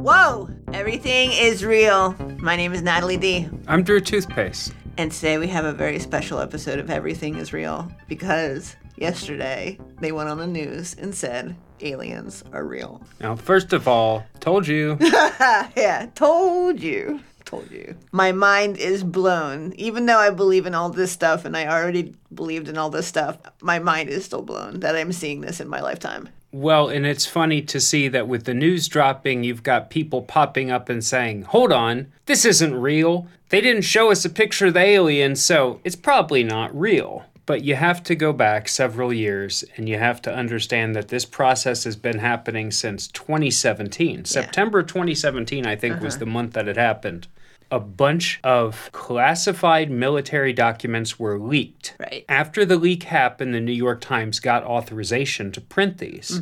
Whoa! Everything is real. My name is Natalie D. I'm Drew Toothpaste. And today we have a very special episode of Everything is Real because yesterday they went on the news and said aliens are real. Now, first of all, told you. yeah, told you. Told you. My mind is blown. Even though I believe in all this stuff and I already believed in all this stuff, my mind is still blown that I'm seeing this in my lifetime. Well, and it's funny to see that with the news dropping, you've got people popping up and saying, hold on, this isn't real. They didn't show us a picture of the alien, so it's probably not real. But you have to go back several years and you have to understand that this process has been happening since 2017. September 2017, I think, was uh-huh. the month that it happened. A bunch of classified military documents were leaked. Right. After the leak happened, the New York Times got authorization to print these.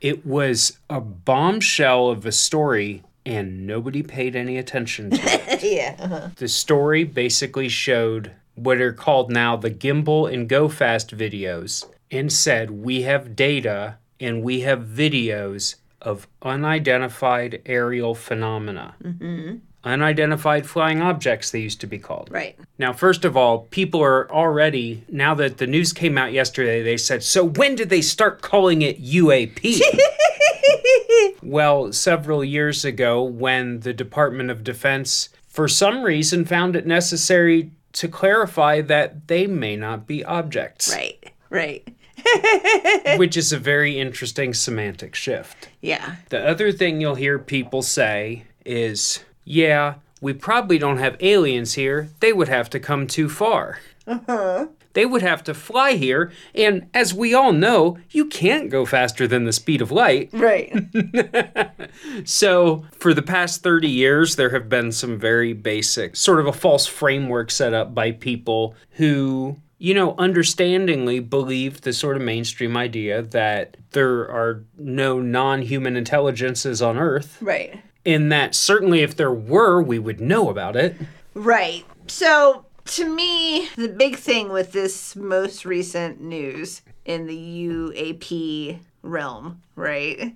It was a bombshell of a story, and nobody paid any attention to it. yeah. uh-huh. the story basically showed what are called now the gimbal and go fast videos and said we have data and we have videos of unidentified aerial phenomena. Unidentified flying objects, they used to be called. Right. Now, first of all, people are already, now that the news came out yesterday, they said, so when did they start calling it UAP? well, several years ago, when the Department of Defense, for some reason, found it necessary to clarify that they may not be objects, Right. Right. which is a very interesting semantic shift. Yeah. The other thing you'll hear people say is, yeah, we probably don't have aliens here. They would have to come too far. Uh huh. They would have to fly here, and as we all know, you can't go faster than the speed of light. Right. So, for the past 30 years, there have been some very basic, sort of a false framework set up by people who, you know, understandingly believe the sort of mainstream idea that there are no non human intelligences on Earth, right. In that certainly if there were, we would know about it. Right. So, to me, the big thing with this most recent news in the UAP realm, right?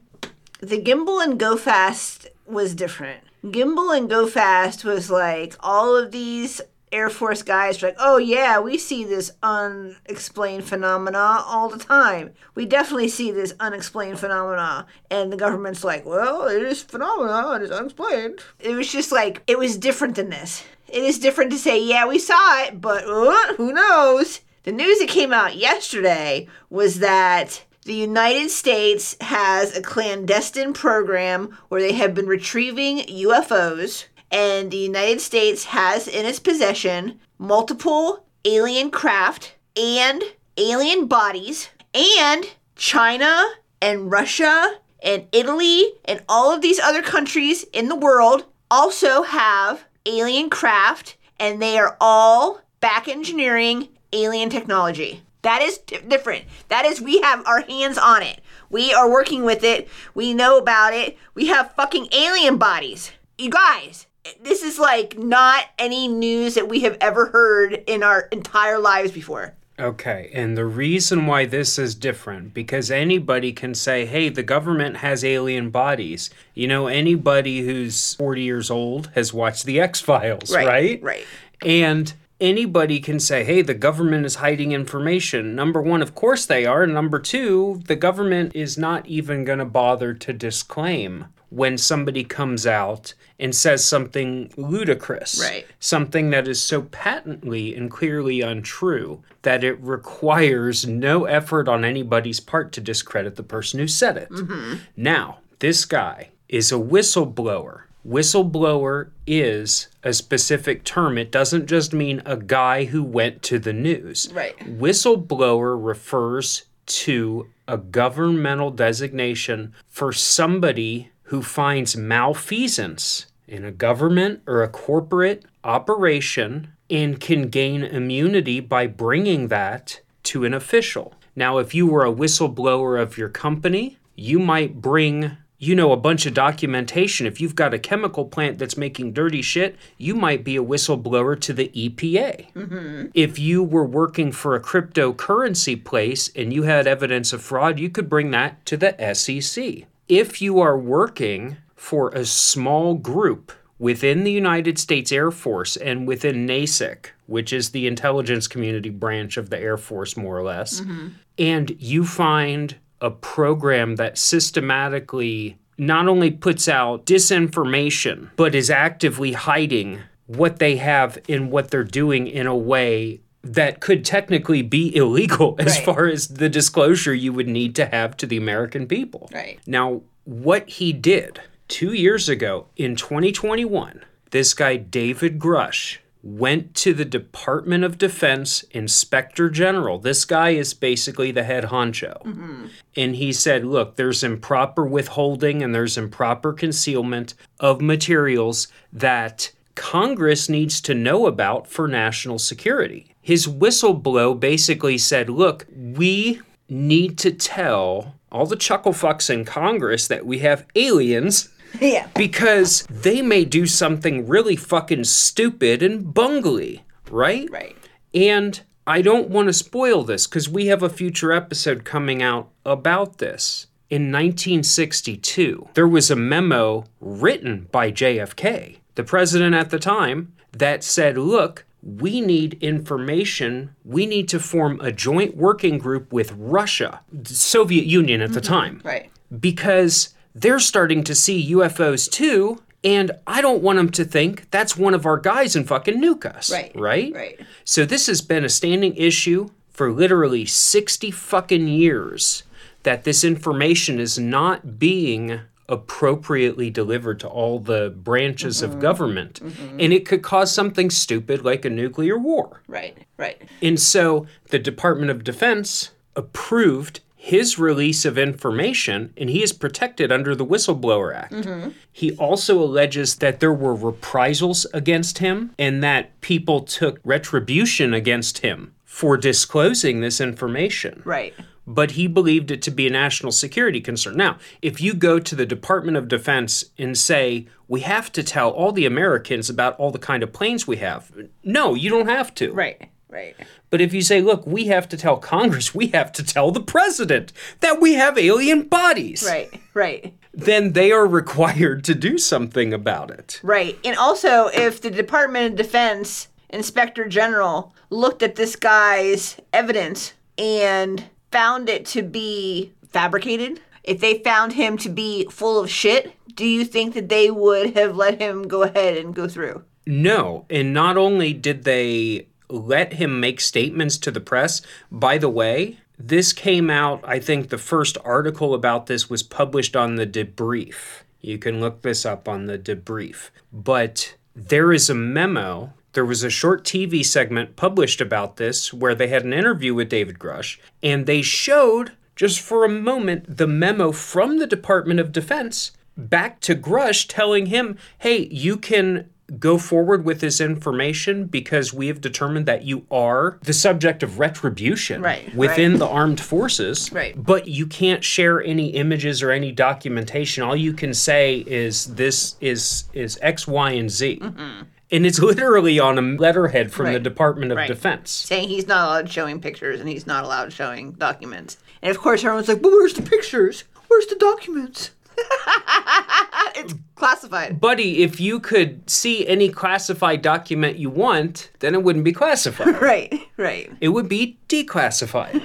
The gimbal and go fast was different. Gimbal and go fast was like all of these Air Force guys were like, oh yeah, we see this unexplained phenomena all the time. We definitely see this unexplained phenomena. And the government's like, well, it is phenomena, it is unexplained. It was just like, it was different than this. It is different to say, yeah, we saw it, but uh, who knows? The news that came out yesterday was that the United States has a clandestine program where they have been retrieving UFOs, and the United States has in its possession multiple alien craft and alien bodies, and China and Russia and Italy and all of these other countries in the world also have alien craft, and they are all back engineering alien technology. That is di- different. That is, we have our hands on it. We are working with it. We know about it. We have fucking alien bodies. You guys, this is like not any news that we have ever heard in our entire lives before. Okay, and the reason why this is different because anybody can say, "Hey, the government has alien bodies." You know, anybody who's 40 years old has watched the X-Files, right? Right. And anybody can say, "Hey, the government is hiding information." Number 1, of course they are. Number 2, the government is not even going to bother to disclaim when somebody comes out and says something ludicrous Right. something that is so patently and clearly untrue that it requires no effort on anybody's part to discredit the person who said it. Mm-hmm. Now, this guy is a whistleblower. Whistleblower is a specific term. It doesn't just mean a guy who went to the news. Right. Whistleblower refers to a governmental designation for somebody who finds malfeasance in a government or a corporate operation and can gain immunity by bringing that to an official. Now, if you were a whistleblower of your company, you might bring you know, a bunch of documentation. If you've got a chemical plant that's making dirty shit, you might be a whistleblower to the EPA. Mm-hmm. If you were working for a cryptocurrency place and you had evidence of fraud, you could bring that to the SEC. If you are working for a small group within the United States Air Force and within NASIC, which is the intelligence community branch of the Air Force, more or less, mm-hmm. and you find a program that systematically not only puts out disinformation, but is actively hiding what they have and what they're doing in a way that could technically be illegal as Right. far as the disclosure you would need to have to the American people. Right. Now, what he did two years ago in 2021, this guy, David Grusch, went to the Department of Defense Inspector General. This guy is basically the head honcho. Mm-hmm. And he said, Look, there's improper withholding and there's improper concealment of materials that Congress needs to know about for national security. His whistleblow basically said, Look, we need to tell all the chuckle fucks in Congress that we have aliens Yeah. because they may do something really fucking stupid and bungly, right? Right. And I don't want to spoil this because we have a future episode coming out about this. In 1962, there was a memo written by JFK, the president at the time, that said, look, we need information. We need to form a joint working group with Russia, Soviet Union at the mm-hmm. time Right. because they're starting to see UFOs too. And I don't want them to think that's one of our guys and fucking nuke us. Right. Right? Right. So this has been a standing issue for literally 60 fucking years that this information is not being appropriately delivered to all the branches of mm-hmm. government. Mm-hmm. And it could cause something stupid like a nuclear war. Right. Right. And so the Department of Defense approved his release of information, and he is protected under the Whistleblower Act. Mm-hmm. He also alleges that there were reprisals against him and that people took retribution against him for disclosing this information Right. But he believed it to be a national security concern. Now, if you go to the Department of Defense and say, we have to tell all the Americans about all the kind of planes we have, no, you don't have to. Right. Right. But if you say, look, we have to tell Congress, we have to tell the president that we have alien bodies, Right. Right. then they are required to do something about it. Right. And also, if the Department of Defense Inspector General looked at this guy's evidence and found it to be fabricated, if they found him to be full of shit, do you think that they would have let him go ahead and go through? No, and not only did they let him make statements to the press, by the way, this came out, I think the first article about this was published on the debrief. You can look this up on the debrief. But there is a memo. There was a short TV segment published about this where they had an interview with David Grusch, and they showed, just for a moment, the memo from the Department of Defense back to Grusch telling him, hey, you can go forward with this information because we have determined that you are the subject of retribution Right, within the armed forces. Right. But you can't share any images or any documentation. All you can say is this is is X, Y, and Z. Mm-hmm. And it's literally on a letterhead from the Mm-hmm. Department of right. Defense. Saying he's not allowed showing pictures and he's not allowed showing documents. And of course, everyone's like, but where's the pictures? Where's the documents? it's classified. Buddy, if you could see any classified document you want, then it wouldn't be classified. Right, right. it would be declassified.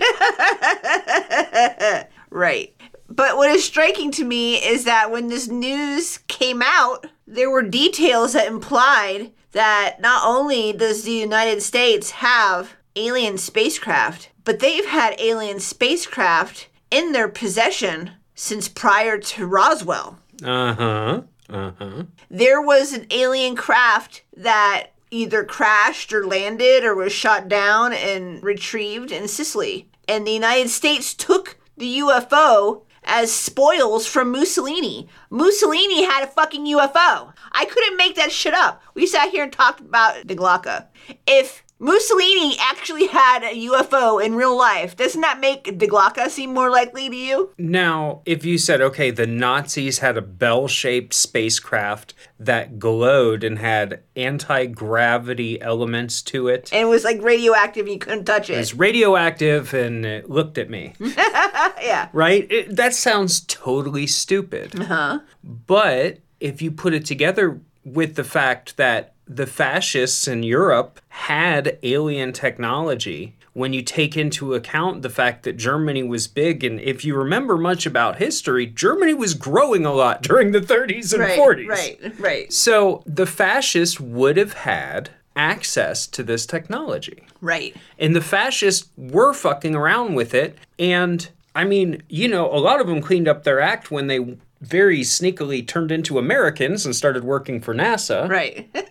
Right. But what is striking to me is that when this news came out, there were details that implied that not only does the United States have alien spacecraft, but they've had alien spacecraft in their possession since prior to Roswell. Uh huh. Uh huh. There was an alien craft that either crashed or landed or was shot down and retrieved in Sicily. And the United States took the UFO as spoils from Mussolini. Mussolini had a fucking UFO. I couldn't make that shit up. We sat here and talked about Glocke. If Mussolini actually had a UFO in real life, doesn't that make the Glocke seem more likely to you? Now, if you said, okay, the Nazis had a bell shaped spacecraft that glowed and had anti gravity elements to it, And it was like radioactive and you couldn't touch it. it's radioactive and it looked at me, yeah. right? It, that sounds totally stupid. Huh? But if you put it together with the fact that the fascists in Europe had alien technology, when you take into account the fact that Germany was big, and if you remember much about history, Germany was growing a lot during the 30s and Right, 40s. right, right, So the fascists would have had access to this technology. right. And the fascists were fucking around with it. And I mean, you know, a lot of them cleaned up their act when they very sneakily turned into Americans and started working for NASA. Right.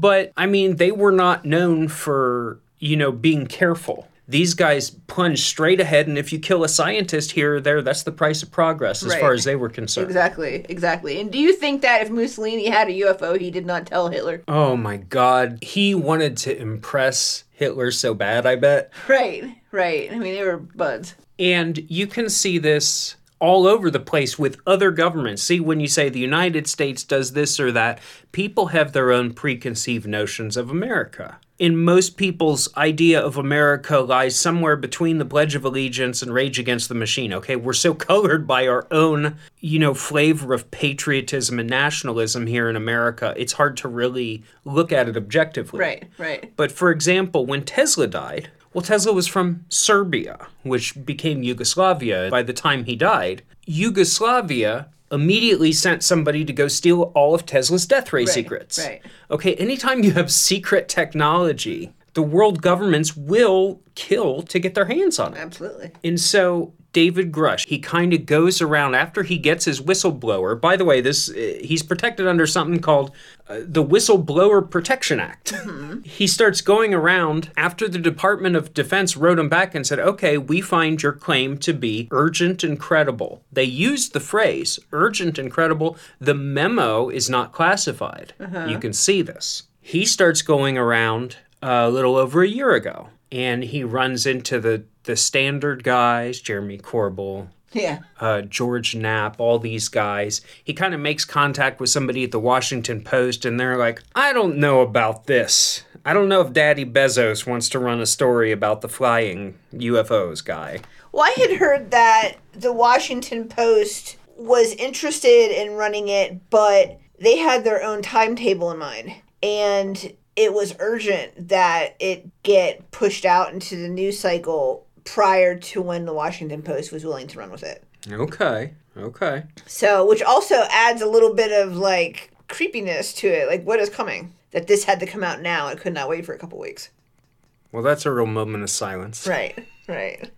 But I mean, they were not known for, you know, being careful. These guys plunged straight ahead, and if you kill a scientist here or there, that's the price of progress as Right. far as they were concerned. exactly. Exactly. And do you think that if Mussolini had a UFO, he did not tell Hitler? Oh my god. He wanted to impress Hitler so bad, I bet. Right. Right. I mean, they were buds. And you can see this all over the place with other governments. See, when you say the United States does this or that, people have their own preconceived notions of America. In most people's idea of America lies somewhere between the Pledge of Allegiance and Rage Against the Machine. Okay, we're so colored by our own, you know, flavor of patriotism and nationalism here in America, it's hard to really look at it objectively. Right. Right. But for example, when Tesla died, well, Tesla was from Serbia, which became Yugoslavia by the time he died. Yugoslavia immediately sent somebody to go steal all of Tesla's death ray secrets. right. Okay, anytime you have secret technology, the world governments will kill to get their hands on it. Absolutely. And so David Grusch, he kind of goes around after he gets his whistleblower. By the way, this uh, he's protected under something called uh, the Whistleblower Protection Act. He starts going around after the Department of Defense wrote him back and said, "Okay, we find your claim to be urgent and credible." They used the phrase urgent and credible. The memo is not classified. You can see this. He starts going around a little over a year ago and he runs into the the standard guys, Jeremy Corbell, Yeah. uh, George Knapp, all these guys. He kind of makes contact with somebody at the Washington Post, and they're like, I don't know about this. I don't know if Daddy Bezos wants to run a story about the flying UFOs guy. Well, I had heard that the Washington Post was interested in running it, but they had their own timetable in mind. And it was urgent that it get pushed out into the news cycle prior to when the Washington Post was willing to run with it. Okay, okay. So, which also adds a little bit of like creepiness to it. Like, what is coming? That this had to come out now. It could not wait for a couple weeks. Well, that's a real moment of silence. Right, right.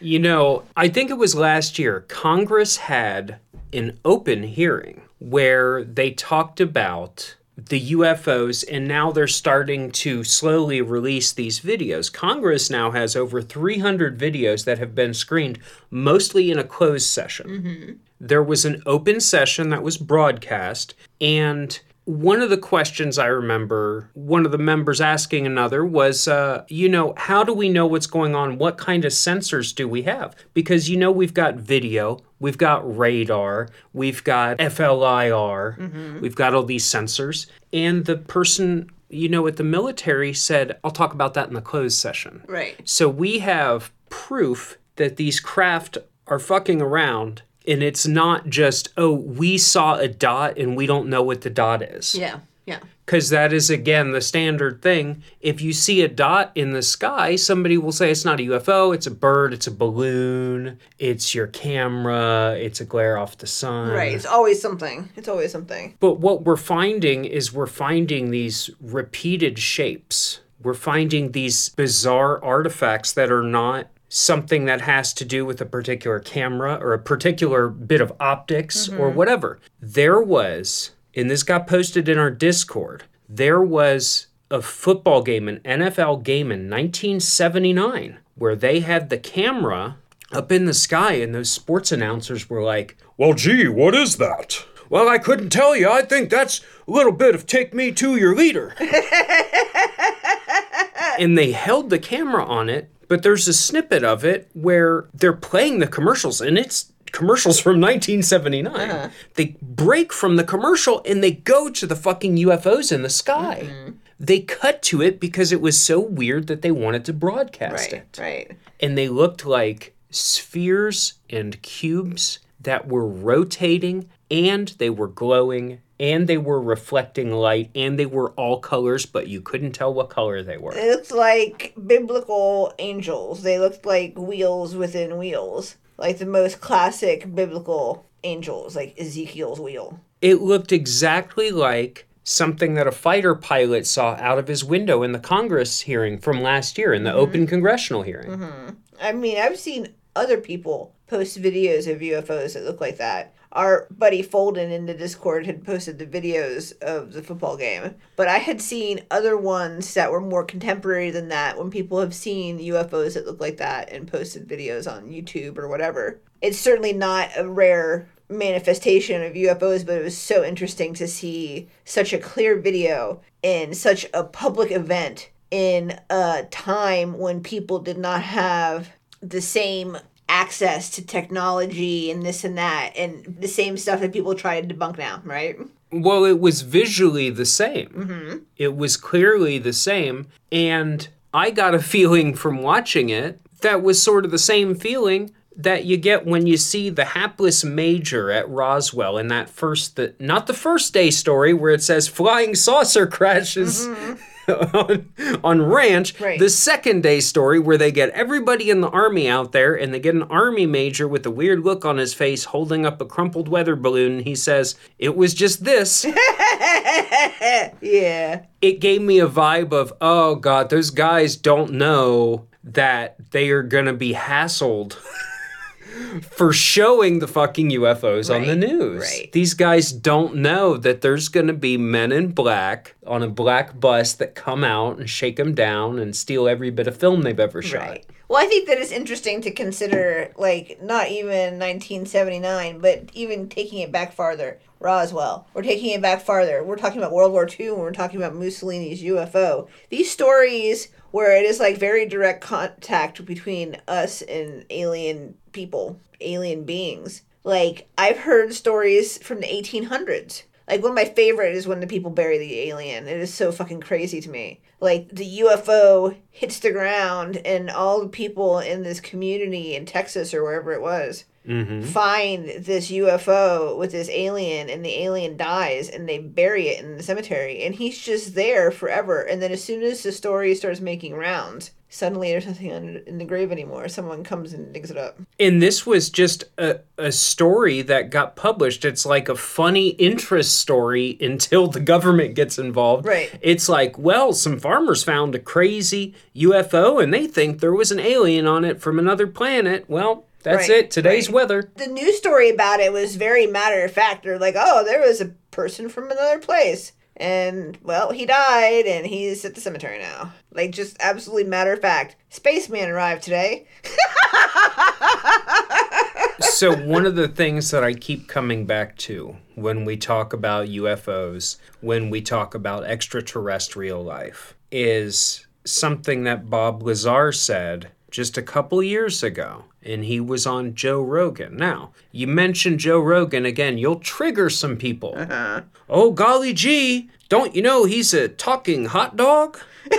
You know, I think it was last year, Congress had an open hearing where they talked about the UFOs, and now they're starting to slowly release these videos. Congress now has over 300 videos that have been screened, mostly in a closed session. Mm-hmm. There was an open session that was broadcast, and one of the questions I remember one of the members asking another was, uh, you know, how do we know what's going on? What kind of sensors do we have? Because, you know, we've got video, we've got radar, we've got FLIR, we've got all these sensors. And the person, you know, at the military said, I'll talk about that in the closed session. Right. So we have proof that these craft are fucking around and it's not just, oh, we saw a dot and we don't know what the dot is. Yeah, yeah. Because that is, again, the standard thing. If you see a dot in the sky, somebody will say it's not a UFO, it's a bird, it's a balloon, it's your camera, it's a glare off the sun. Right. It's always something. It's always something. But what we're finding is we're finding these repeated shapes. We're finding these bizarre artifacts that are not something that has to do with a particular camera or a particular bit of optics or mm-hmm. whatever. There was, and this got posted in our Discord, there was a football game, an NFL game in 1979, where they had the camera up in the sky, and those sports announcers were like, Well, gee, what is that? Well, I couldn't tell you. I think that's a little bit of take me to your leader. and they held the camera on it, but there's a snippet of it where they're playing the commercials, and it's commercials from 1979. Uh-huh. They break from the commercial and they go to the fucking UFOs in the sky. Mm-hmm. They cut to it because it was so weird that they wanted to broadcast Right, it right. and they looked like spheres and cubes that were rotating and they were glowing and they were reflecting light and they were all colors, but you couldn't tell what color they were. It looked like biblical angels. They looked like wheels within wheels, like the most classic biblical angels, like Ezekiel's wheel. It looked exactly like something that a fighter pilot saw out of his window in the Congress hearing from last year, in the mm-hmm. open congressional hearing. Mm-hmm. I mean, I've seen other people post videos of UFOs that look like that. Our buddy Folden in the Discord had posted the videos of the football game, but I had seen other ones that were more contemporary than that when people have seen UFOs that look like that and posted videos on YouTube or whatever. It's certainly not a rare manifestation of UFOs, but it was so interesting to see such a clear video in such a public event in a time when people did not have the same access to technology and this and that and the same stuff that people try to debunk now, right? Well, it was visually the same. Mm-hmm. It was clearly the same. And I got a feeling from watching it that was sort of the same feeling that you get when you see the hapless major at Roswell in that first, the, not the first day story where it says flying saucer crashes. Mm-hmm. On, on ranch Right. the second day story where they get everybody in the army out there and they get an army major with a weird look on his face holding up a crumpled weather balloon and he says it was just this Yeah. it gave me a vibe of, oh God, those guys don't know that they are gonna be hassled for showing the fucking UFOs on the news. right. These guys don't know that there's gonna be men in black on a black bus that come out and shake them down and steal every bit of film they've ever shot. Right. Well, I think that it's interesting to consider, like, not even 1979, but even taking it back farther. Roswell. We're taking it back farther. We're talking about World War II and we're talking about Mussolini's UFO. These stories where it is like very direct contact between us and alien people, alien beings. Like, I've heard stories from the 1800s. Like, one of my favorite is when the people bury the alien. It is so fucking crazy to me. Like, the UFO hits the ground, and all the people in this community in Texas or wherever it was mm-hmm. find this UFO with this alien, and the alien dies, and they bury it in the cemetery, and he's just there forever. And then, as soon as the story starts making rounds, suddenly there's nothing in the grave anymore. Someone comes and digs it up. And this was just a, a story that got published. It's like a funny interest story until the government gets involved. Right. It's like, well, some farmers found a crazy UFO and they think there was an alien on it from another planet. Well, that's Right, it. Today's right. weather. the news story about it was very matter of fact. They're like, oh, there was a person from another place. And, well, he died and he's at the cemetery now. Like, just absolutely matter of fact. Spaceman arrived today. so one of the things that I keep coming back to when we talk about UFOs, when we talk about extraterrestrial life, is something that Bob Lazar said just a couple years ago. And he was on Joe Rogan. Now, you mentioned Joe Rogan again, you'll trigger some people. Uh-huh. Oh, golly gee, don't you know he's a talking hot dog?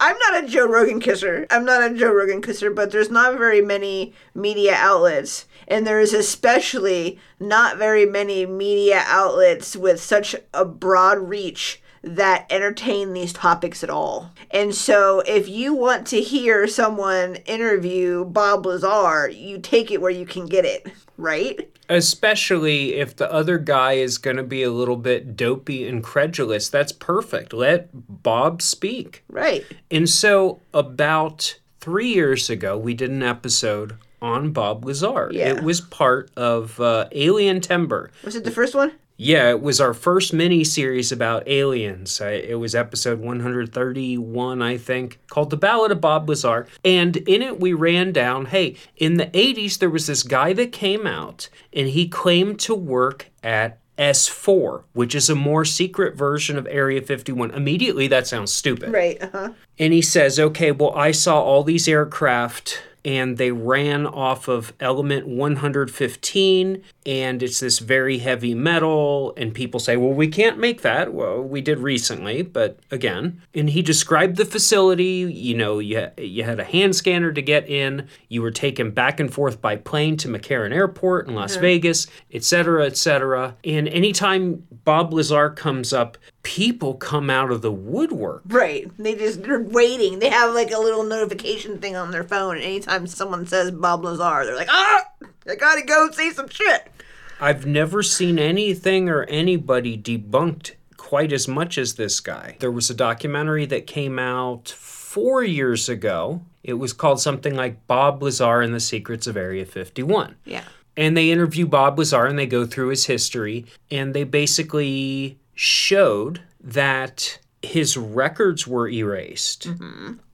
I'm not a Joe Rogan kisser. I'm not a Joe Rogan kisser, but there's not very many media outlets. And there's especially not very many media outlets with such a broad reach that entertain these topics at all. And so if you want to hear someone interview Bob Lazar, you take it where you can get it, right? Especially if the other guy is going to be a little bit dopey and credulous. That's perfect. Let Bob speak. Right. And so, about three years ago, we did an episode on Bob Lazar. Yeah. It was part of uh, Alien Timber. Was it the first one? Yeah, it was our first mini series about aliens. It was episode 131, I think, called The Ballad of Bob Lazar. And in it, we ran down hey, in the 80s, there was this guy that came out and he claimed to work at S4, which is a more secret version of Area 51. Immediately, that sounds stupid. Right. Uh huh. And he says, okay, well, I saw all these aircraft and they ran off of element 115 and it's this very heavy metal and people say well we can't make that. Well we did recently but again. And he described the facility you know you, you had a hand scanner to get in you were taken back and forth by plane to mccarran airport in las uh-huh. vegas etc etc and anytime bob lazar comes up people come out of the woodwork Right. They just they're waiting. They have like a little notification thing on their phone. And anytime someone says Bob Lazar, they're like, ah, I gotta go see some shit. I've never seen anything or anybody debunked quite as much as this guy. There was a documentary that came out four years ago. It was called something like Bob Lazar and the Secrets of Area 51. Yeah. And they interview Bob Lazar and they go through his history and they basically showed that his records were erased.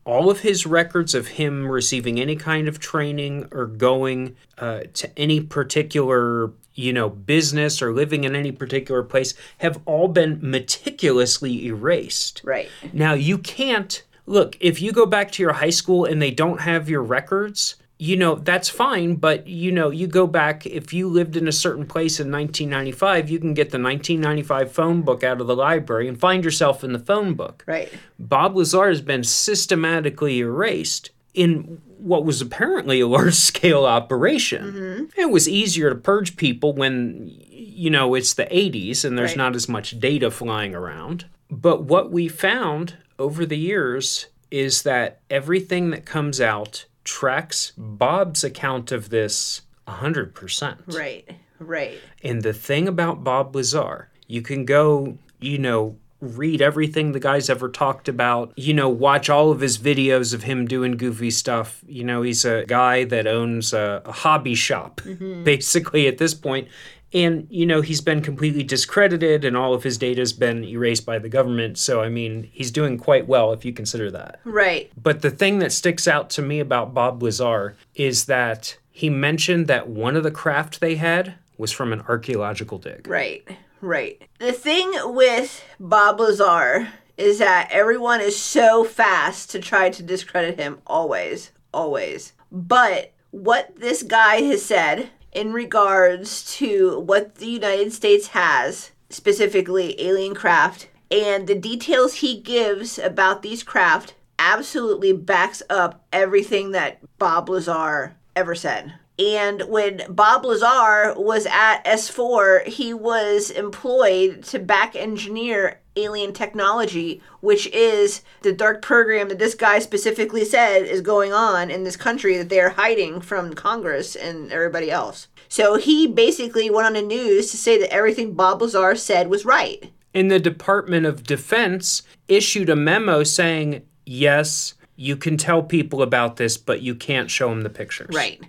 All of his records of him receiving any kind of training or going uh, to any particular you know business or living in any particular place have all been meticulously erased. Right. Now, you can't look, if you go back to your high school and they don't have your records, you know, that's fine, but you know, you go back, if you lived in a certain place in 1995, you can get the 1995 phone book out of the library and find yourself in the phone book. Right. Bob Lazar has been systematically erased in what was apparently a large scale operation. Mm-hmm. It was easier to purge people when, you know, it's the 80s and there's Right. not as much data flying around. But what we found over the years is that everything that comes out tracks Bob's account of this 100%. Right. Right. And the thing about Bob Lazar, you can go, you know, read everything the guy's ever talked about, you know, watch all of his videos of him doing goofy stuff. You know, he's a guy that owns a, a hobby shop, mm-hmm. basically, at this point. And, you know, he's been completely discredited and all of his data has been erased by the government. So, I mean, he's doing quite well if you consider that. Right. But the thing that sticks out to me about Bob Lazar is that he mentioned that one of the craft they had was from an archaeological dig. Right. Right. The thing with Bob Lazar is that everyone is so fast to try to discredit him always. Always. But what this guy has said in regards to what the United States has, specifically alien craft, and the details he gives about these craft absolutely backs up everything that Bob Lazar ever said. And when Bob Lazar was at S4, he was employed to back engineer alien technology, which is the dark program that this guy specifically said is going on in this country that they are hiding from Congress and everybody else. So he basically went on the news to say that everything Bob Lazar said was right. And the Department of Defense issued a memo saying, yes, you can tell people about this, but you can't show them the pictures. Right.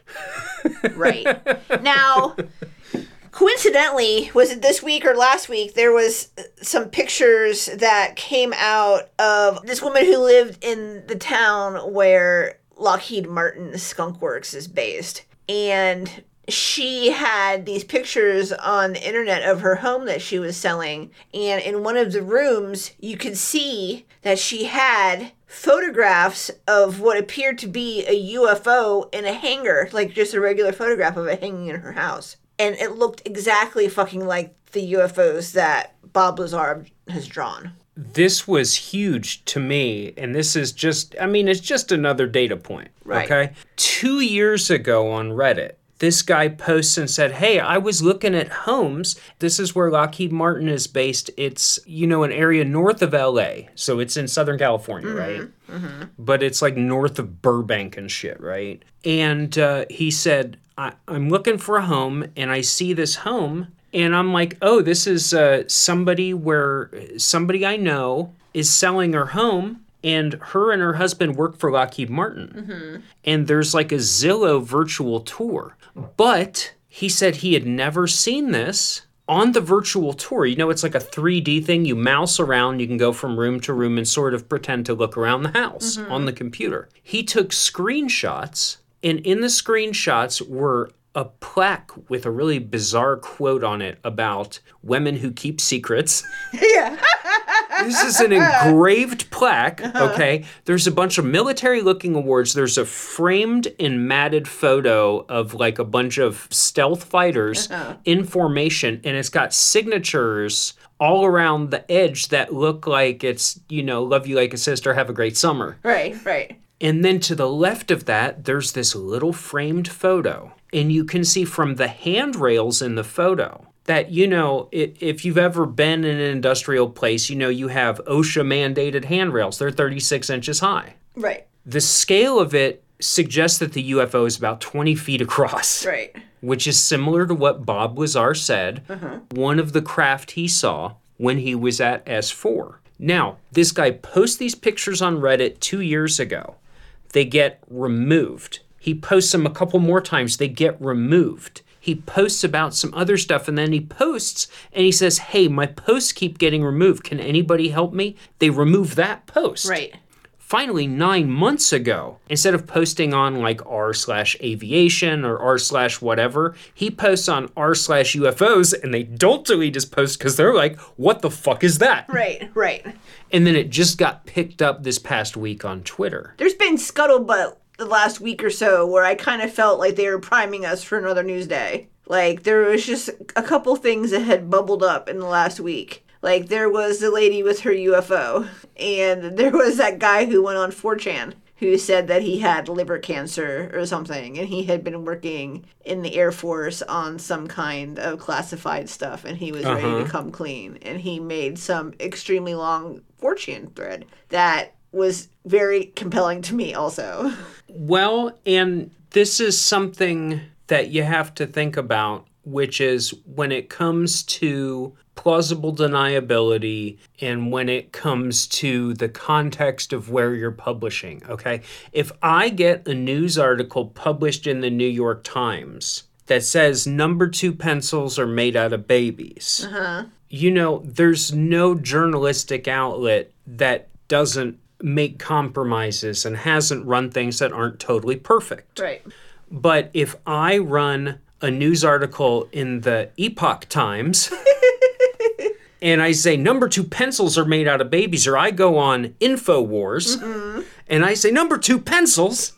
right. Now, coincidentally, was it this week or last week? There was some pictures that came out of this woman who lived in the town where Lockheed Martin Skunk Works is based, and she had these pictures on the internet of her home that she was selling and in one of the rooms you could see that she had photographs of what appeared to be a UFO in a hangar like just a regular photograph of it hanging in her house and it looked exactly fucking like the UFOs that Bob Lazar has drawn This was huge to me, and this is just, I mean, it's just another data point. Right. Okay. Two years ago on Reddit, this guy posts and said, Hey, I was looking at homes. This is where Lockheed Martin is based. It's, you know, an area north of LA. So it's in Southern California, right? But it's like north of Burbank and shit, right? And uh, he said, I- I'm looking for a home and I see this home and I'm like, oh, this is uh, somebody where somebody I know is selling her home, and her and her husband work for Lockheed Martin. Mm-hmm. And there's like a Zillow virtual tour. But he said he had never seen this on the virtual tour. You know, it's like a 3D thing. You mouse around, you can go from room to room and sort of pretend to look around the house mm-hmm. on the computer. He took screenshots, and in the screenshots were a plaque with a really bizarre quote on it about women who keep secrets. yeah this is an engraved plaque. Uh-huh. Okay. There's a bunch of military looking awards. There's a framed and matted photo of like a bunch of stealth fighters uh-huh. in formation, and it's got signatures all around the edge that look like it's, you know, love you like a sister, have a great summer. Right, right. And then to the left of that, there's this little framed photo. And you can see from the handrails in the photo that, you know, i if you've ever been in an industrial place, you know, you have OSHA mandated handrails. They're 36 inches high. Right, The scale of it suggests that the UFO is about 20 feet across right. which is similar to what Bob Lazar said, uh-huh. one of the craft he saw when he was at S4. Now, this guy posts these pictures on Reddit two years ago. They get removed. He posts them a couple more times, they get removed. He posts about some other stuff and then he posts and he says, Hey, my posts keep getting removed. Can anybody help me? They remove that post Right. Finally nine months ago instead of posting on like r slash aviation or r slash whatever he posts on r slash ufos and they don't delete his post because they're like what the fuck is that Right, right. and then it just got picked up this past week on twitter There's been scuttlebutt the last week or so where I kind of felt like they were priming us for another news day. Like there was just a couple things that had bubbled up in the last week. Like there was the lady with her UFO, and there was that guy who went on 4chan who said that he had liver cancer or something, and he had been working in the Air Force on some kind of classified stuff, and he was ready to uh-huh. come clean. And he made some extremely long 4chan thread that was very compelling to me, also. Well, and this is something that you have to think about, which is when it comes to plausible deniability and when it comes to the context of where you're publishing. Okay. If I get a news article published in the New York Times that says number two pencils are made out of babies, uh-huh. you know, there's no journalistic outlet that doesn't make compromises and hasn't run things that aren't totally perfect. Right. But if I run a news article in the Epoch Times and I say number two pencils are made out of babies, or I go on InfoWars mm-hmm. and I say number two pencils,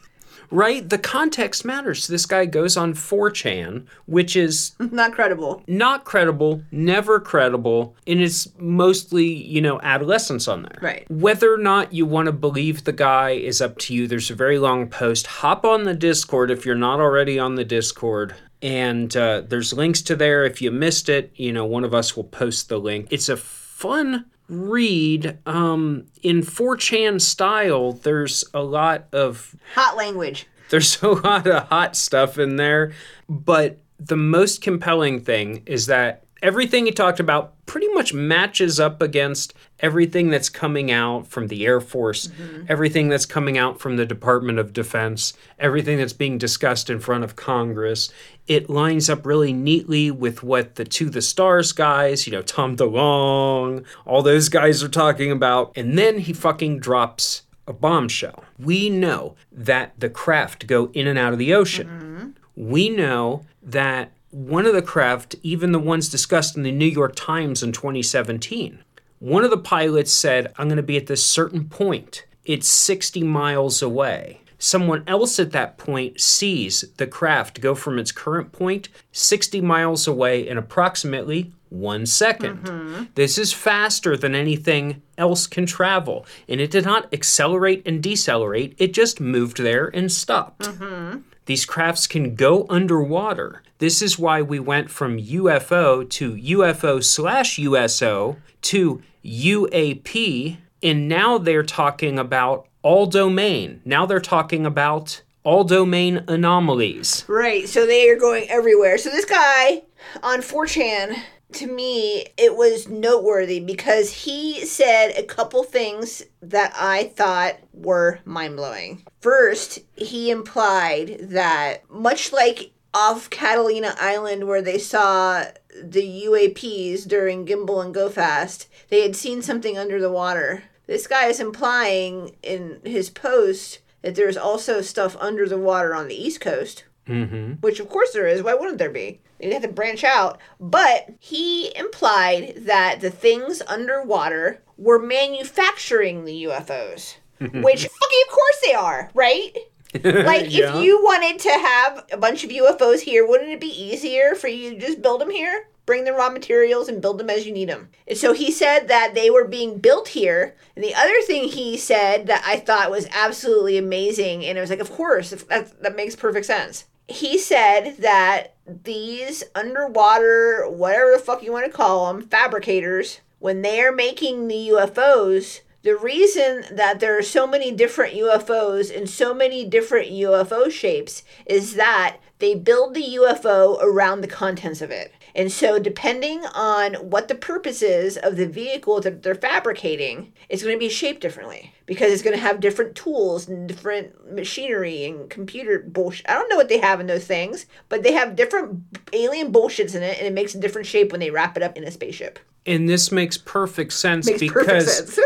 right? The context matters. So This guy goes on 4chan, which is Not credible. not credible, never credible, and it's mostly, you know, adolescents on there. Right. Whether or not you want to believe the guy is up to you. There's a very long post. Hop on the Discord if you're not already on the Discord. And uh, there's links to there. If you missed it, you know, one of us will post the link. It's a fun read. Um, in 4chan style, there's a lot of Hot language. there's a lot of hot stuff in there, but the most compelling thing is that everything he talked about pretty much matches up against everything that's coming out from the Air Force, mm-hmm. everything that's coming out from the Department of Defense, everything that's being discussed in front of Congress. It lines up really neatly with what the To the Stars guys, you know, Tom DeLonge, all those guys are talking about. And then he fucking drops a bombshell. We know that the craft go in and out of the ocean. Mm-hmm. We know that one of the craft, even the ones discussed in the New York Times in 2017, one of the pilots said, I'm going to be at this certain point. It's 60 miles away. Someone else at that point sees the craft go from its current point 60 miles away in approximately one second. Mm-hmm. This is faster than anything else can travel, and it did not accelerate and decelerate, it just moved there and stopped. Mm-hmm. These crafts can go underwater. This is why we went from UFO to UFO slash USO to UAP, and now they're talking about all domain. Now they're talking about all domain anomalies. Right. So they are going everywhere. So this guy on 4chan, to me, it was noteworthy because he said a couple things that I thought were mind blowing. First, he implied that much like off Catalina Island where they saw the UAPs during Gimbal and Go Fast, they had seen something under the water. This guy is implying in his post that there's also stuff under the water on the East Coast, Mm-hmm. which of course there is. Why wouldn't there be? They'd have to branch out. But he implied that the things underwater were manufacturing the UFOs, which fucking of course they are, right? Like Yeah. if you wanted to have a bunch of UFOs here, wouldn't it be easier for you to just build them here? Bring the raw materials and build them as you need them. And so he said that they were being built here. And the other thing he said that I thought was absolutely amazing, and it was like, of course, that, that makes perfect sense. He said that these underwater, whatever the fuck you want to call them, fabricators, when they are making the UFOs, the reason that there are so many different UFOs and so many different UFO shapes is that they build the UFO around the contents of it. And so, depending on what the purpose is of the vehicle that they're fabricating, it's going to be shaped differently because it's going to have different tools and different machinery and computer bullshit. I don't know what they have in those things, but they have different alien bullshits in it, and it makes a different shape when they wrap it up in a spaceship. And this makes perfect sense Makes because perfect sense.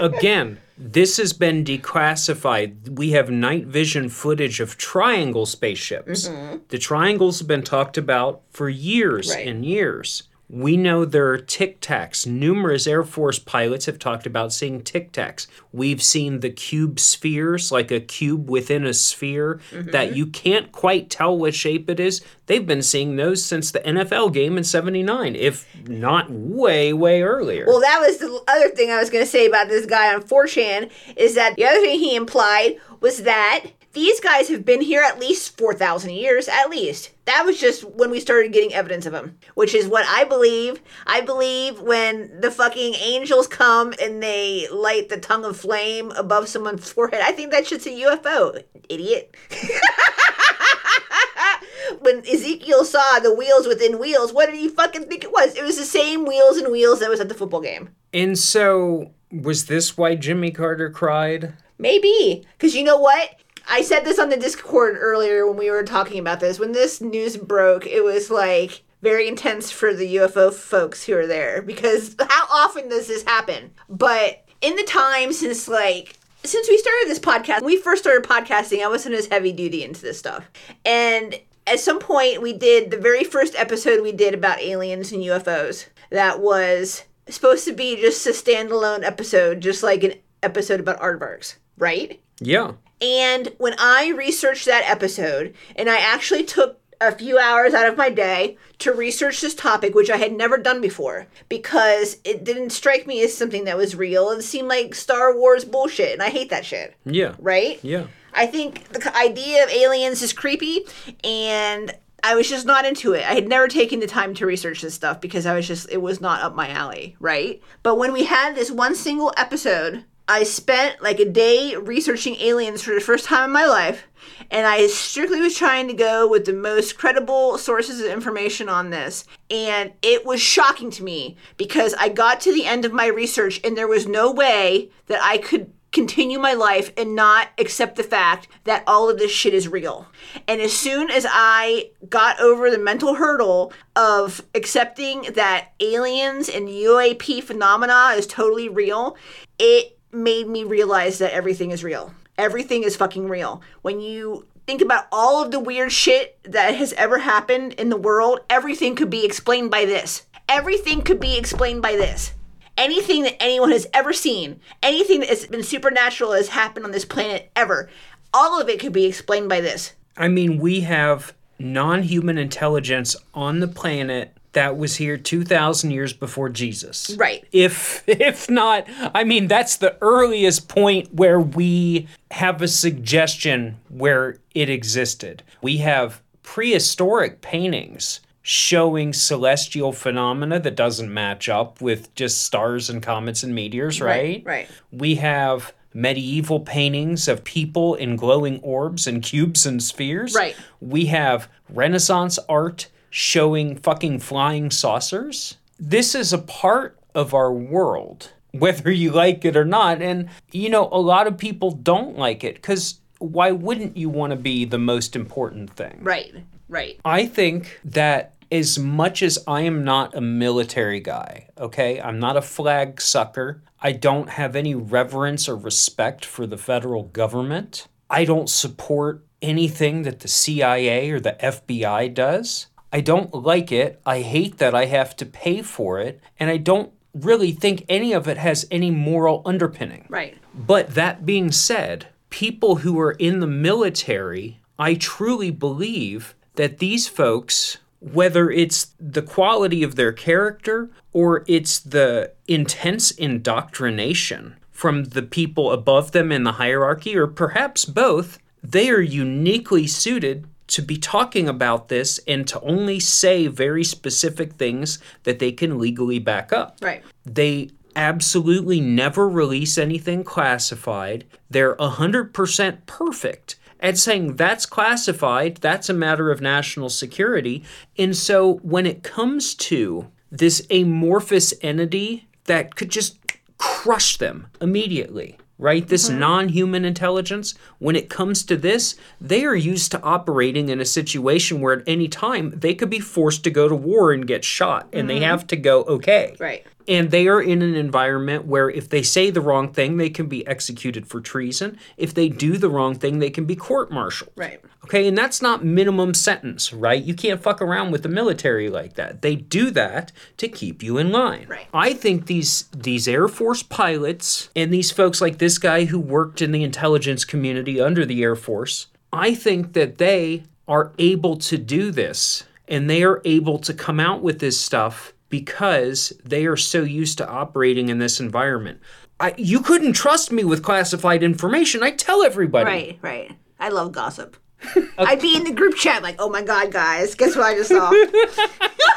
again, this has been declassified. We have night vision footage of triangle spaceships. The triangles have been talked about for years Mm-hmm. Right. and years. We know there are tic tacs. Numerous Air Force pilots have talked about seeing tic tacs. We've seen the cube spheres, like a cube within a sphere, Mm-hmm. that you can't quite tell what shape it is. They've been seeing those since the NFL game in 79, if not way, way earlier. Well, that was the other thing I was going to say about this guy on 4chan is that the other thing he implied was that these guys have been here at least 4,000 years, at least. That was just when we started getting evidence of them, which is what I believe. I believe when the fucking angels come and they light the tongue of flame above someone's forehead, I think that shit's a UFO, idiot. when Ezekiel saw the wheels within wheels, what did he fucking think it was? It was the same wheels and wheels that was at the football game. And so, was this why Jimmy Carter cried? Maybe. Because you know what? I said this on the Discord earlier when we were talking about this. When this news broke, it was like very intense for the UFO folks who are there because how often does this happen? But in the time since like since we started this podcast, we first started podcasting, I wasn't as heavy duty into this stuff. And at some point we did the very first episode we did about aliens and UFOs that was supposed to be just a standalone episode, just like an episode about aardvarks, right? Yeah. And when I researched that episode, and I actually took a few hours out of my day to research this topic, which I had never done before, because it didn't strike me as something that was real. It seemed like Star Wars bullshit, and I hate that shit, Yeah. right? Yeah. I think the idea of aliens is creepy, and I was just not into it. I had never taken the time to research this stuff because I was just, it was not up my alley, right? But when we had this one single episode, I spent like a day researching aliens for the first time in my life, and I strictly was trying to go with the most credible sources of information on this. And it was shocking to me because I got to the end of my research and there was no way that I could continue my life and not accept the fact that all of this shit is real. And as soon as I got over the mental hurdle of accepting that aliens and UAP phenomena is totally real, it made me realize that everything is real. Everything is fucking real. When you think about all of the weird shit that has ever happened in the world, everything could be explained by this. Everything could be explained by this anything that anyone has ever seen, anything that has been supernatural has happened on this planet ever, all of it could be explained by this. I mean, we have non human intelligence on the planet that was here 2,000 years before Jesus. Right. If, if not, I mean, that's the earliest point where we have a suggestion where it existed. We have prehistoric paintings showing celestial phenomena that doesn't match up with just stars and comets and meteors, right? right. We have medieval paintings of people in glowing orbs and cubes and spheres. Right. We have Renaissance art showing fucking flying saucers. This is a part of our world, whether you like it or not. And, you know, a lot of people don't like it because why wouldn't you want to be the most important thing? Right. Right. I think that as much as I am not a military guy, okay, I'm not a flag sucker. I don't have any reverence or respect for the federal government. I don't support anything that the CIA or the FBI does. I don't like it. I hate that I have to pay for it. And I don't really think any of it has any moral underpinning. Right. But that being said, people who are in the military, I truly believe that these folks, whether it's the quality of their character or it's the intense indoctrination from the people above them in the hierarchy, or perhaps both, they are uniquely suited to be talking about this and to only say very specific things that they can legally back up. Right. They absolutely never release anything classified. They're 100% perfect at saying that's classified, that's a matter of national security. And so when it comes to this amorphous entity that could just crush them immediately, right? This mm-hmm. non human intelligence, when it comes to this, they are used to operating in a situation where at any time they could be forced to go to war and get shot, and they mm-hmm. have to go, okay. Right. And they are in an environment where if they say the wrong thing, they can be executed for treason. If they do the wrong thing, they can be court martialed. Right. Okay, and that's not minimum sentence, right? You can't fuck around with the military like that. They do that to keep you in line. Right. I think these these Air Force pilots and these folks like this guy who worked in the intelligence community under the Air Force, I think that they are able to do this and they are able to come out with this stuff because they are so used to operating in this environment. I, you couldn't trust me with classified information. I tell everybody. Right. Right. I love gossip. I'd be in the group chat like, oh my god, guys, guess what I just saw?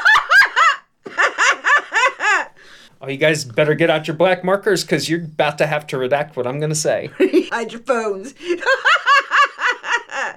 Oh, you guys better get out your black markers because you're about to have to redact what I'm going to say. Hide your phones.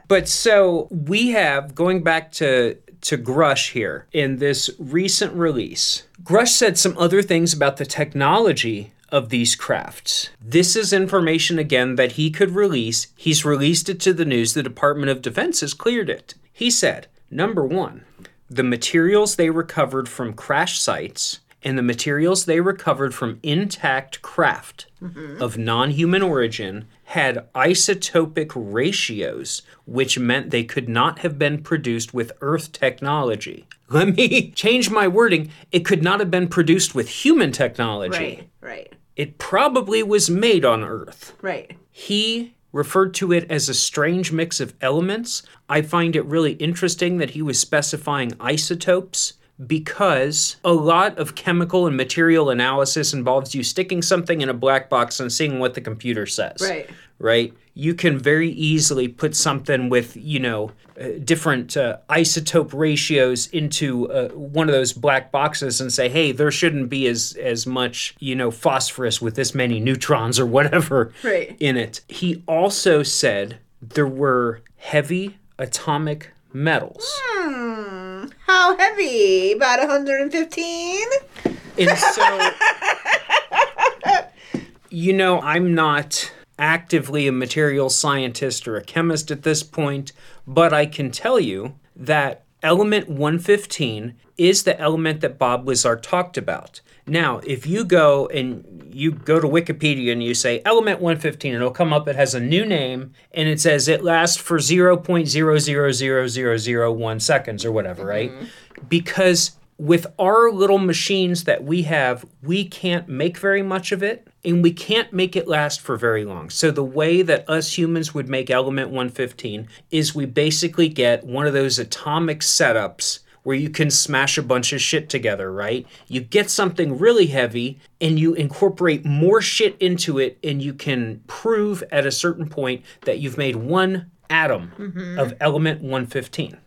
but so we have, going back to, to Grusch here, in this recent release, Grusch said some other things about the technology of these crafts. This is information, again, that he could release. He's released it to the news. The Department of Defense has cleared it. He said, number one, the materials they recovered from crash sites and the materials they recovered from intact craft mm-hmm. of non human origin had isotopic ratios, which meant they could not have been produced with Earth technology. Let me change my wording. It could not have been produced with human technology. right. Right. It probably was made on Earth. Right. He referred to it as a strange mix of elements. I find it really interesting that he was specifying isotopes because a lot of chemical and material analysis involves you sticking something in a black box and seeing what the computer says. Right. Right? You can very easily put something with, you know, uh, different uh, isotope ratios into uh, one of those black boxes and say, hey, there shouldn't be as, as much, you know, phosphorus with this many neutrons or whatever Right. in it. He also said there were heavy atomic metals. How heavy? About 115? And so, you know, I'm not actively a material scientist or a chemist at this point, but I can tell you that element 115 is the element that Bob Lazar talked about. Now, if you go and you go to Wikipedia and you say element 115, it'll come up, it has a new name, and it says it lasts for 0.000001 seconds or whatever, right? Mm-hmm. Because with our little machines that we have, we can't make very much of it and we can't make it last for very long. So, the way that us humans would make element 115 is we basically get one of those atomic setups where you can smash a bunch of shit together, right? You get something really heavy and you incorporate more shit into it, and you can prove at a certain point that you've made one atom mm-hmm. of element 115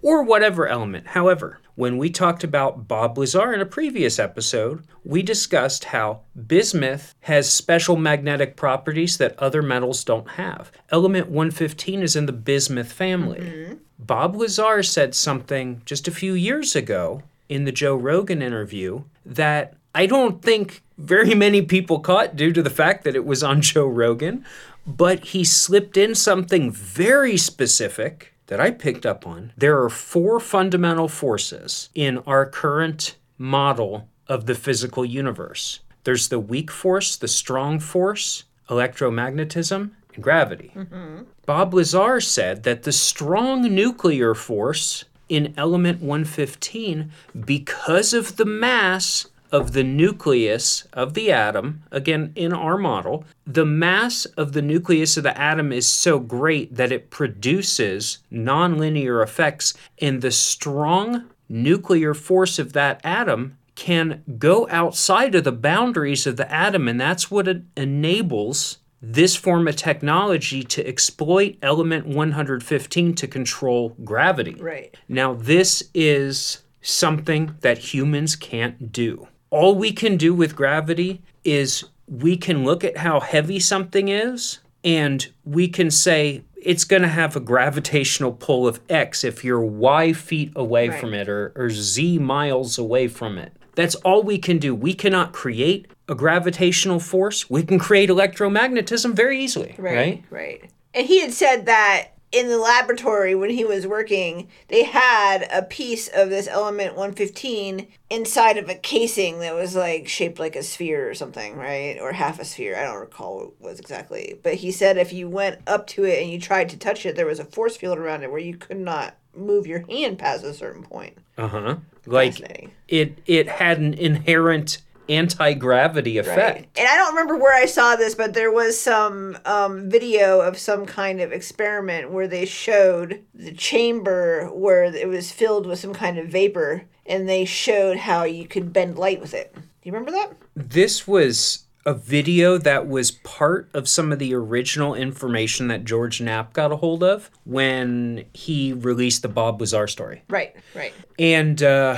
or whatever element. However, when we talked about Bob Lazar in a previous episode, we discussed how bismuth has special magnetic properties that other metals don't have. Element 115 is in the bismuth family. Mm-hmm. Bob Lazar said something just a few years ago in the Joe Rogan interview that I don't think very many people caught due to the fact that it was on Joe Rogan, but he slipped in something very specific that I picked up on. There are four fundamental forces in our current model of the physical universe there's the weak force, the strong force, electromagnetism, and gravity. Mm-hmm. Bob Lazar said that the strong nuclear force in element 115, because of the mass of the nucleus of the atom, again in our model, the mass of the nucleus of the atom is so great that it produces nonlinear effects, and the strong nuclear force of that atom can go outside of the boundaries of the atom, and that's what it enables this form of technology to exploit element 115 to control gravity. Right. Now, this is something that humans can't do. All we can do with gravity is we can look at how heavy something is and we can say it's going to have a gravitational pull of X if you're Y feet away Right. from it or, or Z miles away from it. That's all we can do. We cannot create a gravitational force. We can create electromagnetism very easily, right? Right, right. And he had said that in the laboratory when he was working, they had a piece of this element 115 inside of a casing that was like shaped like a sphere or something, right? Or half a sphere. I don't recall what it was exactly. But he said if you went up to it and you tried to touch it, there was a force field around it where you could not move your hand past a certain point. Uh-huh. Like it it had an inherent anti-gravity effect. Right. And I don't remember where I saw this, but there was some um, video of some kind of experiment where they showed the chamber where it was filled with some kind of vapor, and they showed how you could bend light with it. Do you remember that? This was a video that was part of some of the original information that George Knapp got a hold of when he released the Bob Lazar story. Right, right. And uh,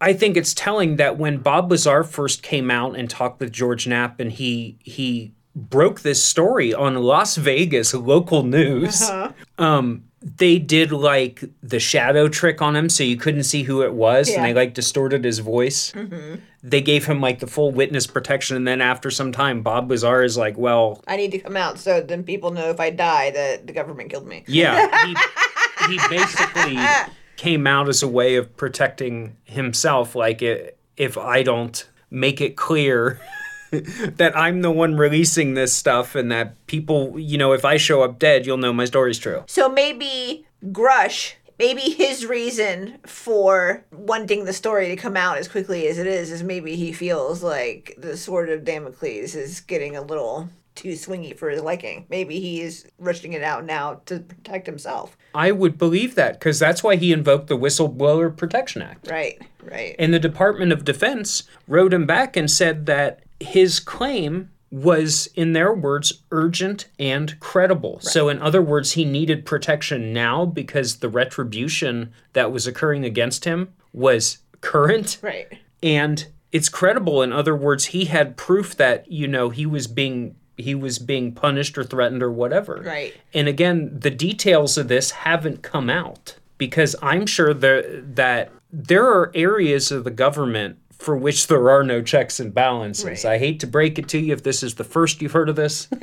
I think it's telling that when Bob Lazar first came out and talked with George Knapp, and he he broke this story on Las Vegas local news. Um, they did like the shadow trick on him, so you couldn't see who it was, and they like distorted his voice. They gave him like the full witness protection, and then after some time, Bob Lazar is like, "Well, I need to come out so then people know if I die that the government killed me. Yeah, he, he basically came out as a way of protecting himself. Like, i if I don't make it clear that I'm the one releasing this stuff and that people, you know, if I show up dead, you'll know my story's true. So maybe Grusch, maybe his reason for wanting the story to come out as quickly as it is is maybe he feels like the sword of Damocles is getting a little too swingy for his liking. Maybe he is rushing it out now to protect himself. I would believe that because that's why he invoked the Whistleblower Protection Act. Right, right. And the Department of Defense wrote him back and said that his claim was, in their words, urgent and credible. So, in other words, he needed protection now because the retribution that was occurring against him was current right. and it's credible. In other words, he had proof that, you know, he was being. He was being punished or threatened or whatever. Right. And again, the details of this haven't come out because I'm sure there, that there are areas of the government for which there are no checks and balances. Right. I hate to break it to you if this is the first you've heard of this.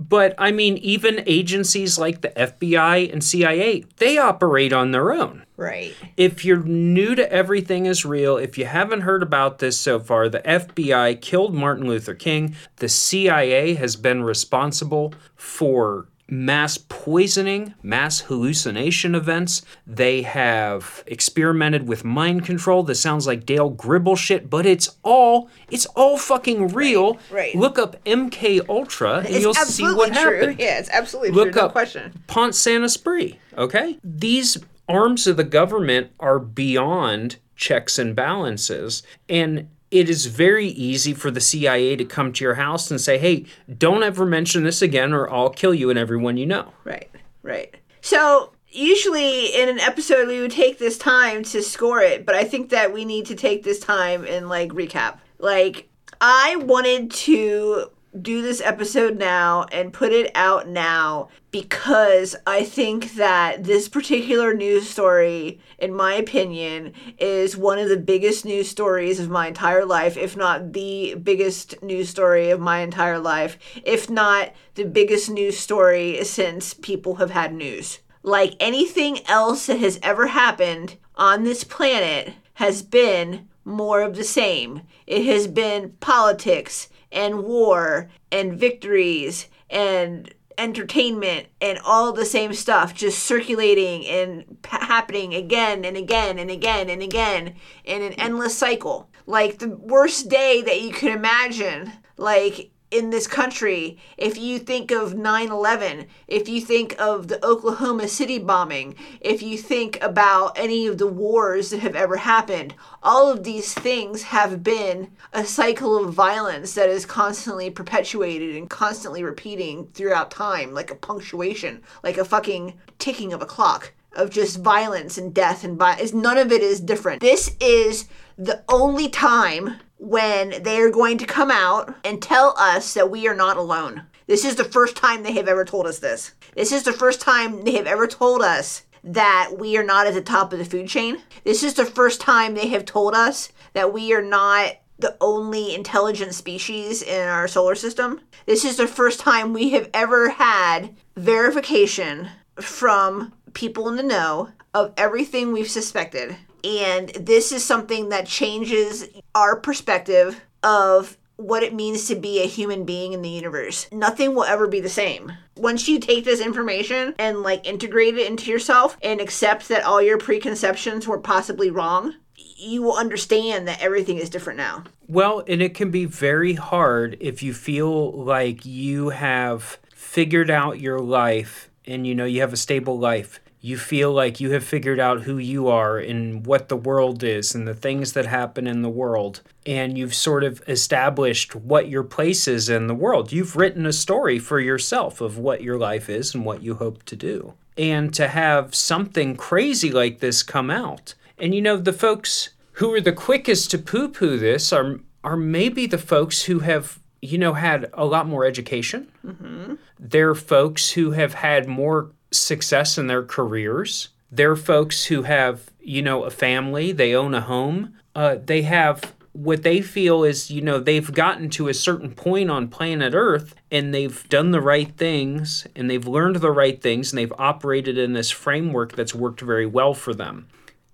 but I mean, even agencies like the FBI and CIA, they operate on their own Right. if you're new to everything is real, if you haven't heard about this so far, the FBI killed Martin Luther King. The CIA has been responsible for mass poisoning, mass hallucination events. They have experimented with mind control. This sounds like Dale Gribble shit, but it's all it's all fucking real. right. Look up MK Ultra and It's you'll see what true. happened. Yeah, it's absolutely Look true. No up question. Pont Saint Esprit. Okay? These arms of the government are beyond checks and balances. And it is very easy for the CIA to come to your house and say, hey, don't ever mention this again or I'll kill you and everyone you know. Right, right. So usually in an episode we would take this time to score it, but I think that we need to take this time and like recap. Like I wanted to do this episode now and put it out now because I think that this particular news story, in my opinion, is one of the biggest news stories of my entire life, if not the biggest news story of my entire life, if not the biggest news story since people have had news. Like anything else that has ever happened on this planet has been more of the same. It has been politics and war and victories and entertainment and all the same stuff just circulating and p- happening again and again and again and again in an endless cycle. Like the worst day that you could imagine, like in this country, if you think of 9 11, if you think of the Oklahoma City bombing, if you think about any of the wars that have ever happened, all of these things have been a cycle of violence that is constantly perpetuated and constantly repeating throughout time, like a punctuation, like a fucking ticking of a clock of just violence and death and violence. None of it is different. This is the only time when they are going to come out and tell us that we are not alone. This is the first time they have ever told us this. This is the first time they have ever told us that we are not at the top of the food chain. This is the first time they have told us that we are not the only intelligent species in our solar system. This is the first time we have ever had verification from people in the know of everything we've suspected and this is something that changes our perspective of what it means to be a human being in the universe. Nothing will ever be the same. Once you take this information and like integrate it into yourself and accept that all your preconceptions were possibly wrong, you will understand that everything is different now. Well, and it can be very hard if you feel like you have figured out your life and you know you have a stable life you feel like you have figured out who you are and what the world is and the things that happen in the world. And you've sort of established what your place is in the world. You've written a story for yourself of what your life is and what you hope to do. And to have something crazy like this come out. And you know, the folks who are the quickest to poo poo this are, are maybe the folks who have you know, had a lot more education. Mm-hmm. They're folks who have had more success in their careers. They're folks who have, you know, a family, they own a home. Uh, they have what they feel is, you know, they've gotten to a certain point on planet Earth and they've done the right things and they've learned the right things and they've operated in this framework that's worked very well for them.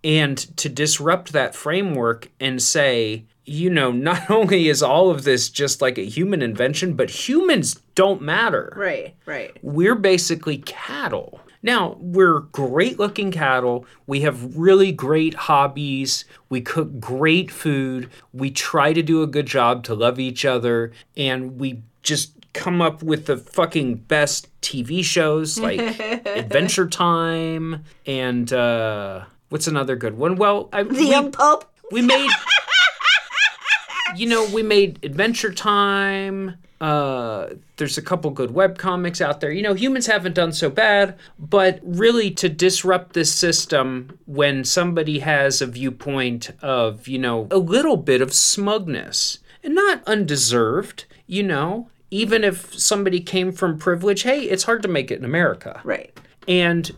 And to disrupt that framework and say, you know, not only is all of this just like a human invention, but humans don't matter. Right, right. We're basically cattle. Now, we're great looking cattle. We have really great hobbies. We cook great food. We try to do a good job to love each other. And we just come up with the fucking best TV shows like Adventure Time and uh, what's another good one? Well, I, the Pope. We made you know, we made Adventure Time. Uh, there's a couple good web comics out there. You know, humans haven't done so bad, but really to disrupt this system when somebody has a viewpoint of, you know, a little bit of smugness and not undeserved, you know, even if somebody came from privilege, hey, it's hard to make it in America. Right. And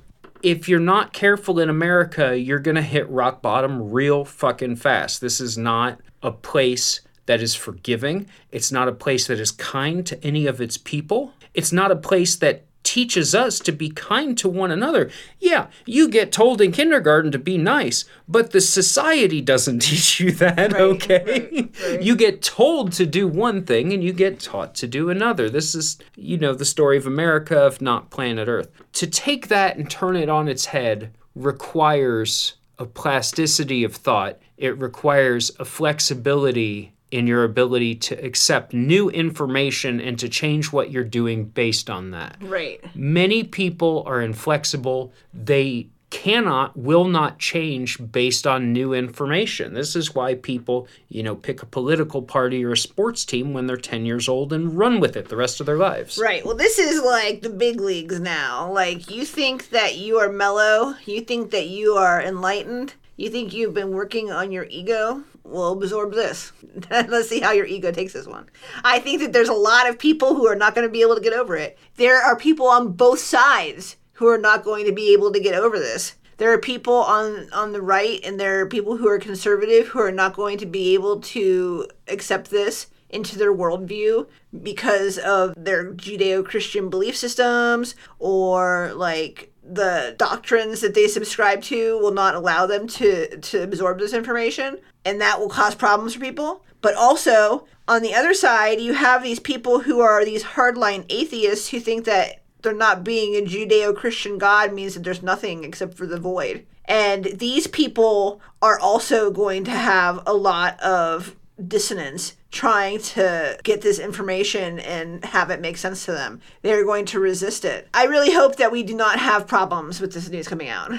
if you're not careful in America, you're going to hit rock bottom real fucking fast. This is not a place that is forgiving. It's not a place that is kind to any of its people. It's not a place that teaches us to be kind to one another. Yeah, you get told in kindergarten to be nice, but the society doesn't teach you that, right, okay? Right, right. You get told to do one thing and you get taught to do another. This is, you know, the story of America, if not planet Earth. To take that and turn it on its head requires a plasticity of thought, it requires a flexibility in your ability to accept new information and to change what you're doing based on that. Right. Many people are inflexible. They cannot, will not change based on new information. This is why people, you know, pick a political party or a sports team when they're 10 years old and run with it the rest of their lives. Right. Well, this is like the big leagues now. Like, you think that you are mellow, you think that you are enlightened, you think you've been working on your ego we'll absorb this. Let's see how your ego takes this one. I think that there's a lot of people who are not going to be able to get over it. There are people on both sides who are not going to be able to get over this. There are people on on the right and there are people who are conservative who are not going to be able to accept this into their worldview because of their Judeo-Christian belief systems or like the doctrines that they subscribe to will not allow them to to absorb this information and that will cause problems for people but also on the other side you have these people who are these hardline atheists who think that they're not being a Judeo Christian God means that there's nothing except for the void. And these people are also going to have a lot of dissonance trying to get this information and have it make sense to them. They're going to resist it. I really hope that we do not have problems with this news coming out.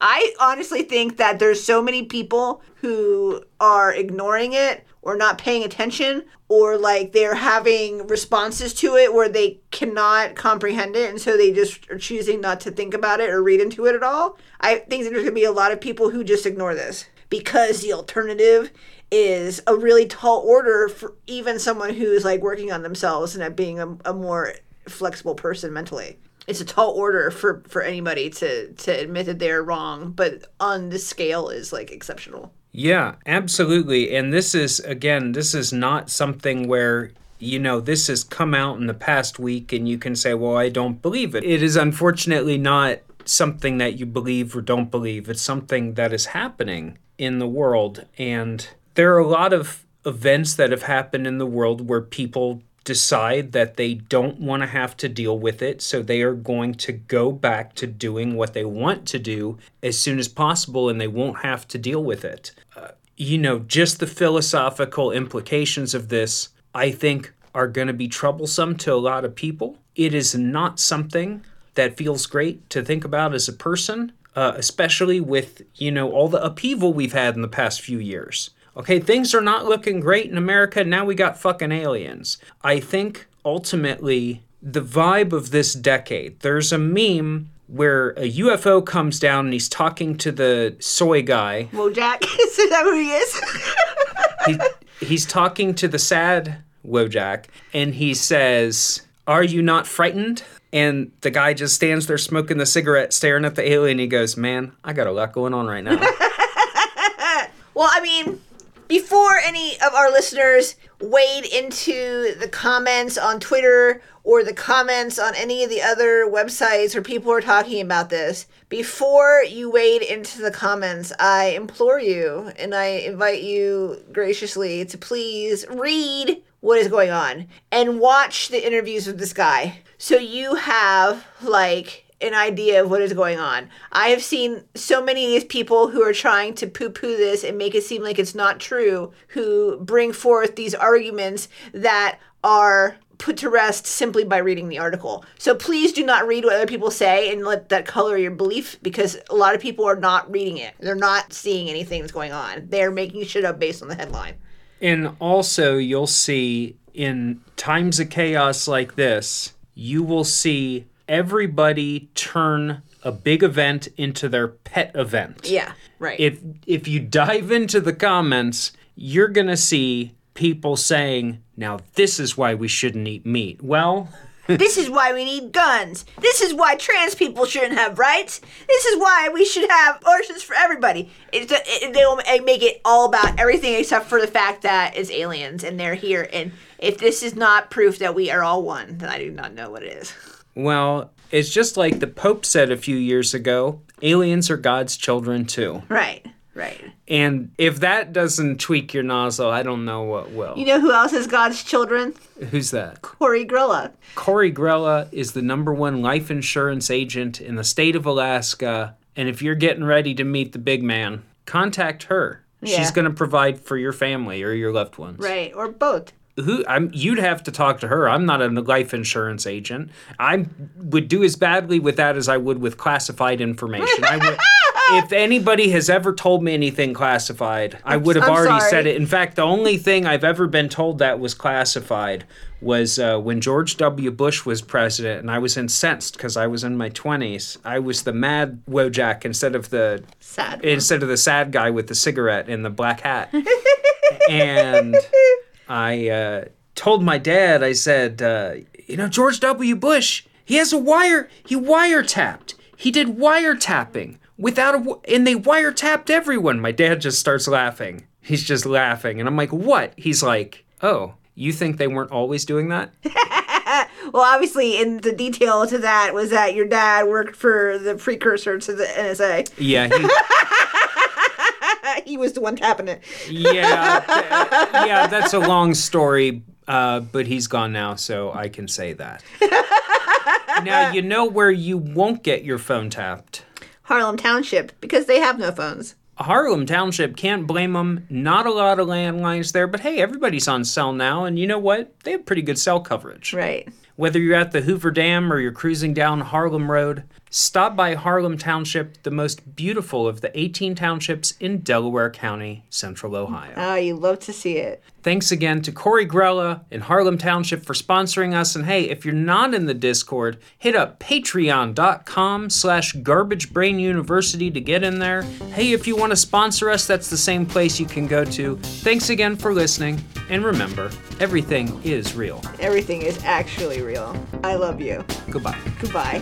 I honestly think that there's so many people who are ignoring it or not paying attention or like they're having responses to it where they cannot comprehend it and so they just are choosing not to think about it or read into it at all. I think there's going to be a lot of people who just ignore this because the alternative is a really tall order for even someone who's like working on themselves and at being a, a more flexible person mentally it's a tall order for for anybody to to admit that they're wrong but on the scale is like exceptional Yeah, absolutely. And this is, again, this is not something where, you know, this has come out in the past week and you can say, well, I don't believe it. It is unfortunately not something that you believe or don't believe. It's something that is happening in the world. And there are a lot of events that have happened in the world where people decide that they don't want to have to deal with it, so they are going to go back to doing what they want to do as soon as possible and they won't have to deal with it. Uh, you know, just the philosophical implications of this, I think, are going to be troublesome to a lot of people. It is not something that feels great to think about as a person, uh, especially with, you know, all the upheaval we've had in the past few years. Okay, things are not looking great in America. Now we got fucking aliens. I think ultimately the vibe of this decade, there's a meme where a UFO comes down and he's talking to the soy guy. Wojak, is that who he is? He, he's talking to the sad Wojak and he says, Are you not frightened? And the guy just stands there smoking the cigarette, staring at the alien. He goes, Man, I got a lot going on right now. well, I mean, before any of our listeners wade into the comments on Twitter or the comments on any of the other websites where people are talking about this, before you wade into the comments, I implore you and I invite you graciously to please read what is going on and watch the interviews with this guy. So you have like an idea of what is going on. I have seen so many of these people who are trying to poo poo this and make it seem like it's not true, who bring forth these arguments that are put to rest simply by reading the article. So please do not read what other people say and let that color your belief because a lot of people are not reading it. They're not seeing anything that's going on. They're making shit up based on the headline. And also, you'll see in times of chaos like this, you will see everybody turn a big event into their pet event. Yeah, right. If if you dive into the comments, you're going to see people saying, "Now this is why we shouldn't eat meat." Well, this is why we need guns. This is why trans people shouldn't have rights. This is why we should have abortions for everybody. It's it, they will make it all about everything except for the fact that it's aliens and they're here. And if this is not proof that we are all one, then I do not know what it is. Well, it's just like the Pope said a few years ago aliens are God's children too. Right, right. And if that doesn't tweak your nozzle, I don't know what will. You know who else is God's children? Who's that? Corey Grilla. Corey Grella is the number one life insurance agent in the state of Alaska. And if you're getting ready to meet the big man, contact her. Yeah. She's going to provide for your family or your loved ones. Right, or both. Who I'm you'd have to talk to her. I'm not a life insurance agent. I would do as badly with that as I would with classified information. I would if anybody has ever told me anything classified, I would have I'm already sorry. said it. In fact, the only thing I've ever been told that was classified was uh, when George W. Bush was president, and I was incensed because I was in my 20s. I was the mad Wojak instead of the Sad. instead of the sad guy with the cigarette and the black hat. and I uh, told my dad, I said, uh, you know, George W. Bush, he has a wire, he wiretapped. He did wiretapping without a, and they wiretapped everyone. My dad just starts laughing. He's just laughing. And I'm like, what? He's like, oh, you think they weren't always doing that? Well, obviously, in the detail to that was that your dad worked for the precursor to the NSA. Yeah, he, he was the one tapping it. yeah, th- yeah. That's a long story, uh, but he's gone now, so I can say that. now, you know where you won't get your phone tapped. Harlem Township, because they have no phones. Harlem Township can't blame them. Not a lot of landlines there, but hey, everybody's on cell now, and you know what? They have pretty good cell coverage. Right. Whether you're at the Hoover Dam or you're cruising down Harlem Road, stop by Harlem Township, the most beautiful of the 18 townships in Delaware County, Central Ohio. Ah, you love to see it. Thanks again to Corey Grella in Harlem Township for sponsoring us. And hey, if you're not in the Discord, hit up patreon.com slash garbagebrainuniversity to get in there. Hey, if you want to sponsor us, that's the same place you can go to. Thanks again for listening. And remember, everything is real. Everything is actually real. I love you. Goodbye. Goodbye.